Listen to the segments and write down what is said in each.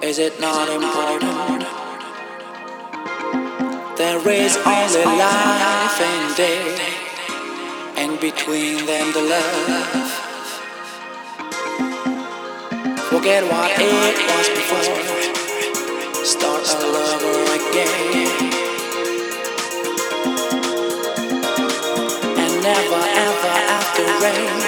Is it not important? There is only life and death, and between them the love. Forget what it was before. Start a lover again. And never ever after rain.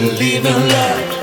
believe in love.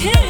care.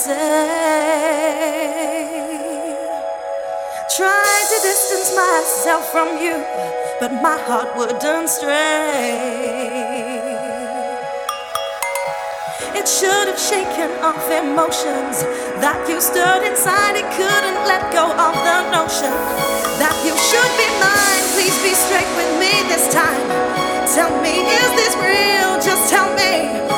say. Trying to distance myself from you, but my heart wouldn't stray. It should have shaken off emotions that you stood inside. It couldn't let go of the notion that you should be mine. Please be straight with me this time. Tell me, is this real? Just tell me.